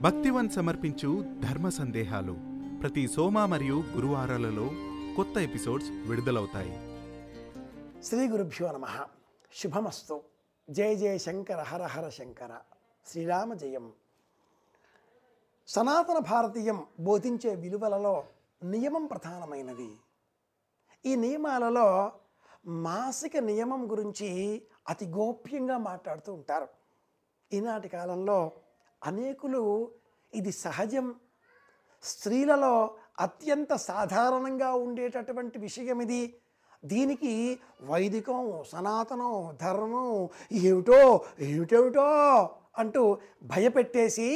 భక్తివన్ సమర్పించు ధర్మ సందేహాలు ప్రతి సోమ మరియు గురువారాలలో కొత్త ఎపిసోడ్స్ విడుదలవుతాయి. శ్రీ గురుభ్యో నమ. శుభమస్తు. జయ జయ శంకర హర హర శంకర. శ్రీరామ జయం. సనాతన భారతీయం బోధించే విలువలలో నియమం ప్రధానమైనది. ఈ నియమాలలో మాసిక నియమం గురించి అతి గోప్యంగా మాట్లాడుతూ ఉంటారు. ఈనాటి కాలంలో అనేకులు ఇది సహజం. స్త్రీలలో అత్యంత సాధారణంగా ఉండేటటువంటి విషయం ఇది. దీనికి వైదికం సనాతనం ధర్మం ఏమిటో ఏమిటేమిటో అంటూ భయపెట్టేసి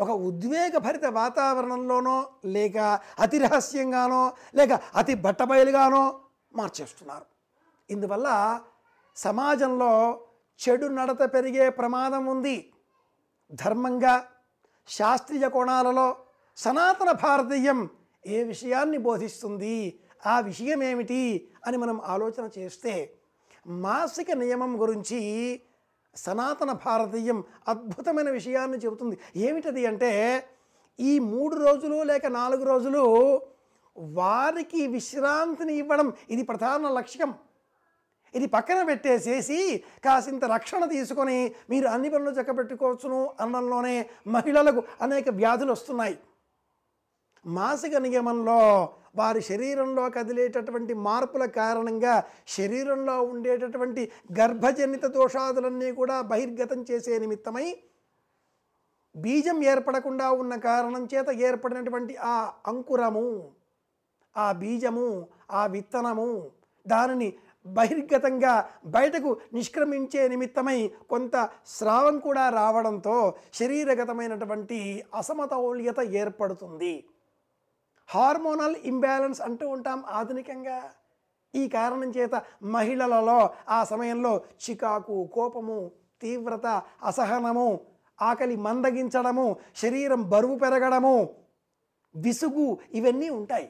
ఒక ఉద్వేగభరిత వాతావరణంలోనో లేక అతి రహస్యంగానో లేక అతి బట్టబయలుగానో మార్చేస్తున్నారు. ఇందువల్ల సమాజంలో చెడు నడత పెరిగే ప్రమాదం ఉంది. ధర్మంగా శాస్త్రీయ కోణాలలో సనాతన భారతీయం ఏ విషయాన్ని బోధిస్తుంది ఆ విషయం ఏమిటి అని మనం ఆలోచన చేస్తే మాసిక నియమం గురించి సనాతన భారతీయం అద్భుతమైన విషయాన్ని చెబుతుంది. ఏమిటది అంటే ఈ మూడు రోజులు లేక నాలుగు రోజులు వారికి విశ్రాంతిని ఇవ్వడం ఇది ప్రధాన లక్ష్యం. ఇది పక్కన పెట్టేసేసి కాసింత రక్షణ తీసుకొని మీరు అన్ని పనులు చక్కబెట్టుకోవచ్చును అన్నంలోనే మహిళలకు అనేక వ్యాధులు వస్తున్నాయి. మాసిక నియమంలో వారి శరీరంలో కదిలేటటువంటి మార్పుల కారణంగా శరీరంలో ఉండేటటువంటి గర్భజనిత దోషాదులన్నీ కూడా బహిర్గతం చేసే నిమిత్తమై బీజం ఏర్పడకుండా ఉన్న కారణం చేత ఏర్పడినటువంటి ఆ అంకురము ఆ బీజము ఆ విత్తనము దానిని బహిర్గతంగా బయటకు నిష్క్రమించే నిమిత్తమై కొంత స్రావం కూడా రావడంతో శరీరగతమైనటువంటి అసమతౌల్యత ఏర్పడుతుంది. హార్మోనల్ ఇంబ్యాలెన్స్ అంటూ ఉంటాం ఆధునికంగా. ఈ కారణం చేత మహిళలలో ఆ సమయంలో చికాకు కోపము తీవ్రత అసహనము ఆకలి మందగించడము శరీరం బరువు పెరగడము విసుగు ఇవన్నీ ఉంటాయి.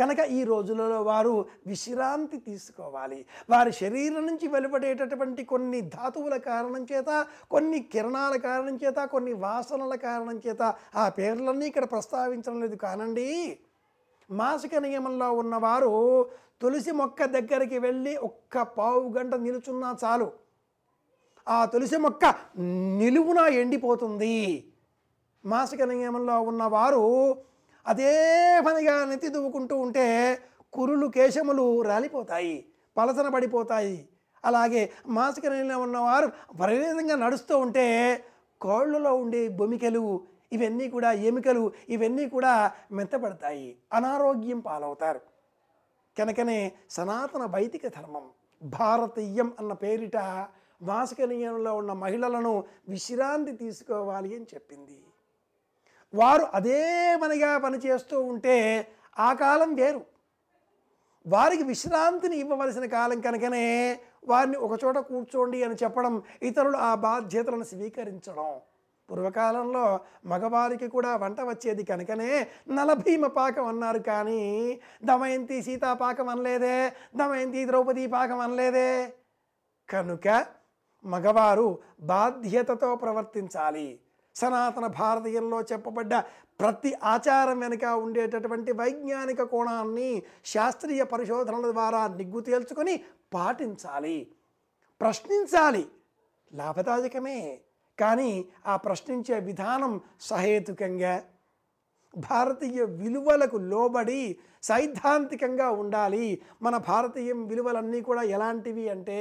కనుక ఈ రోజులలో వారు విశ్రాంతి తీసుకోవాలి. వారి శరీరం నుంచి వెలువడేటటువంటి కొన్ని ధాతువుల కారణం చేత కొన్ని కిరణాల కారణం చేత కొన్ని వాసనల కారణం చేత ఆ పేర్లన్నీ ఇక్కడ ప్రస్తావించడం లేదు. కానండి మాసిక నియమంలో ఉన్నవారు తులసి మొక్క దగ్గరికి వెళ్ళి ఒక్క పావు గంట నిలుచున్నా చాలు. ఆ తులసి మొక్క నిలువున ఎండిపోతుంది. మాసిక నియమంలో ఉన్నవారు అదే పనిగా నెత్తి దువ్వుకుంటూ ఉంటే కురులు కేశములు రాలిపోతాయి పలసన పడిపోతాయి. అలాగే మాసిక నియమంలో ఉన్నవారు విపరీతంగా నడుస్తూ ఉంటే కోళ్ళలో ఉండే బొమికలు ఇవన్నీ కూడా ఎముకలు ఇవన్నీ కూడా మెత్తపడతాయి అనారోగ్యం పాలవుతారు. కనుకనే సనాతన వైదిక ధర్మం భారతీయం అన్న పేరిట మాసిక నియమంలో ఉన్న మహిళలను విశ్రాంతి తీసుకోవాలి అని చెప్పింది. వారు అదే మనగా పనిచేస్తూ ఉంటే ఆ కాలం వేరు. వారికి విశ్రాంతిని ఇవ్వవలసిన కాలం కనుకనే వారిని ఒకచోట కూర్చోండి అని చెప్పడం ఇతరులు ఆ బాధ్యతలను స్వీకరించడం. పూర్వకాలంలో మగవారికి కూడా వంట వచ్చేది కనుకనే నలభీమ పాకం అన్నారు కానీ దమయంతి సీతాపాకం అనలేదే దమయంతి ద్రౌపది పాకం అనలేదే. కనుక మగవారు బాధ్యతతో ప్రవర్తించాలి. సనాతన భారతీయంలో చెప్పబడ్డ ప్రతి ఆచారం వెనుక ఉండేటటువంటి వైజ్ఞానిక కోణాన్ని శాస్త్రీయ పరిశోధనల ద్వారా నిగ్గు తేల్చుకొని పాటించాలి. ప్రశ్నించాలి. లాభదాయకమే. కానీ ఆ ప్రశ్నించే విధానం సహేతుకంగా భారతీయ విలువలకు లోబడి సైద్ధాంతికంగా ఉండాలి. మన భారతీయ విలువలన్నీ కూడా ఎలాంటివి అంటే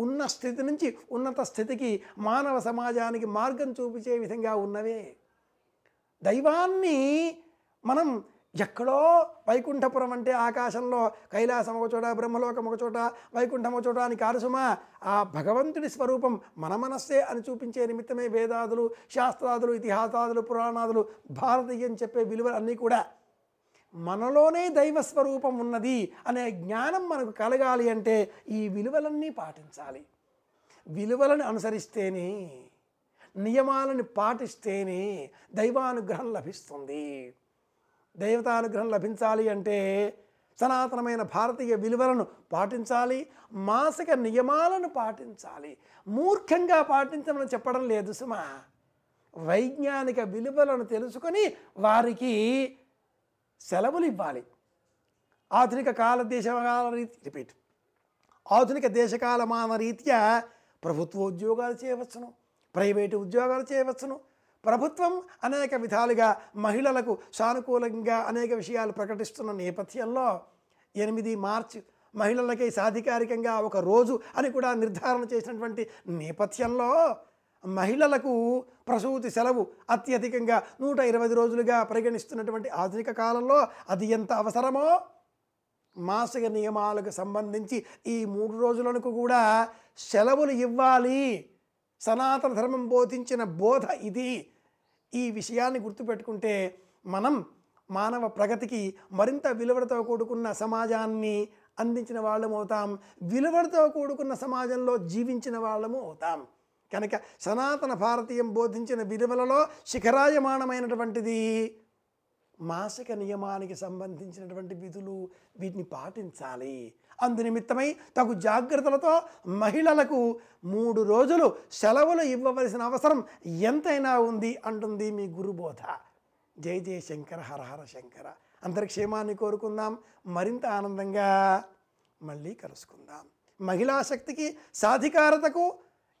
ఉన్న స్థితి నుంచి ఉన్నత స్థితికి మానవ సమాజానికి మార్గం చూపించే విధంగా ఉన్నవే. దైవాన్ని మనం ఎక్కడో వైకుంఠపురం అంటే ఆకాశంలో కైలాసం ఒక చోట బ్రహ్మలోకం ఒక చోట వైకుంఠం ఒక చోట అని కారుసుమా ఆ భగవంతుడి స్వరూపం మన మనస్సే అని చూపించే నిమిత్తమే వేదాదులు శాస్త్రాదులు ఇతిహాసాదులు పురాణాదులు భారతీయం చెప్పే విలువలు అన్నీ కూడా మనలోనే దైవ స్వరూపం ఉన్నది అనే జ్ఞానం మనకు కలగాలి అంటే ఈ విలువలన్నీ పాటించాలి. విలువలను అనుసరిస్తేనే నియమాలను పాటిస్తేనే దైవానుగ్రహం లభిస్తుంది. దైవతానుగ్రహం లభించాలి అంటే సనాతనమైన భారతీయ విలువలను పాటించాలి మాసిక నియమాలను పాటించాలి. మూర్ఖంగా పాటించమని చెప్పడం లేదు సుమా. వైజ్ఞానిక విలువలను తెలుసుకొని వారికి సెలవులు ఇవ్వాలి. ఆధునిక కాల దేశకాల రీతి రిపీట్. ఆధునిక దేశకాలమాన రీత్యా ప్రభుత్వ ఉద్యోగాలు చేయవచ్చును ప్రైవేటు ఉద్యోగాలు చేయవచ్చును. ప్రభుత్వం అనేక విధాలుగా మహిళలకు సానుకూలంగా అనేక విషయాలు ప్రకటిస్తున్న నేపథ్యంలో ఎనిమిది మార్చి మహిళలకి సాధికారికంగా ఒక రోజు అని కూడా నిర్ధారణ చేసినటువంటి నేపథ్యంలో మహిళలకు ప్రసూతి సెలవు అత్యధికంగా నూట ఇరవై రోజులుగా పరిగణిస్తున్నటువంటి ఆధునిక కాలంలో అది ఎంత అవసరమో మాసిక నియమాలకు సంబంధించి ఈ మూడు రోజులకు కూడా సెలవులు ఇవ్వాలి. సనాతన ధర్మం బోధించిన బోధ ఇది. ఈ విషయాన్ని గుర్తుపెట్టుకుంటే మనం మానవ ప్రగతికి మరింత విలువలతో కూడుకున్న సమాజాన్ని అందించిన వాళ్ళము అవుతాం విలువలతో కూడుకున్న సమాజంలో జీవించిన వాళ్ళము అవుతాం. కనుక సనాతన భారతీయం బోధించిన విలువలలో శిఖరాయమానమైనటువంటిది మాసిక నియమానికి సంబంధించినటువంటి విధులు వీటిని పాటించాలి. అందునిమిత్తమై తగు జాగ్రత్తలతో మహిళలకు మూడు రోజులు సెలవులు ఇవ్వవలసిన అవసరం ఎంతైనా ఉంది అంటుంది మీ గురుబోధ. జై జయ శంకర హరహర శంకర. అందరి క్షేమాన్ని కోరుకుందాం. మరింత ఆనందంగా మళ్ళీ కలుసుకుందాం. మహిళా శక్తికి సాధికారతకు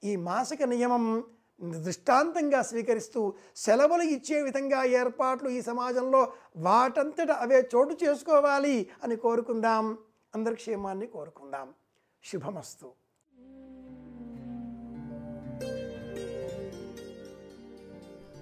ఈ మాసిక నియమం దృష్టాంతంగా స్వీకరిస్తూ సెలవులు ఇచ్చే విధంగా ఏర్పాట్లు ఈ సమాజంలో వాటంతట అవే చోటు చేసుకోవాలి అని కోరుకుందాం. అందరి క్షేమాన్ని కోరుకుందాం. శుభమస్తు.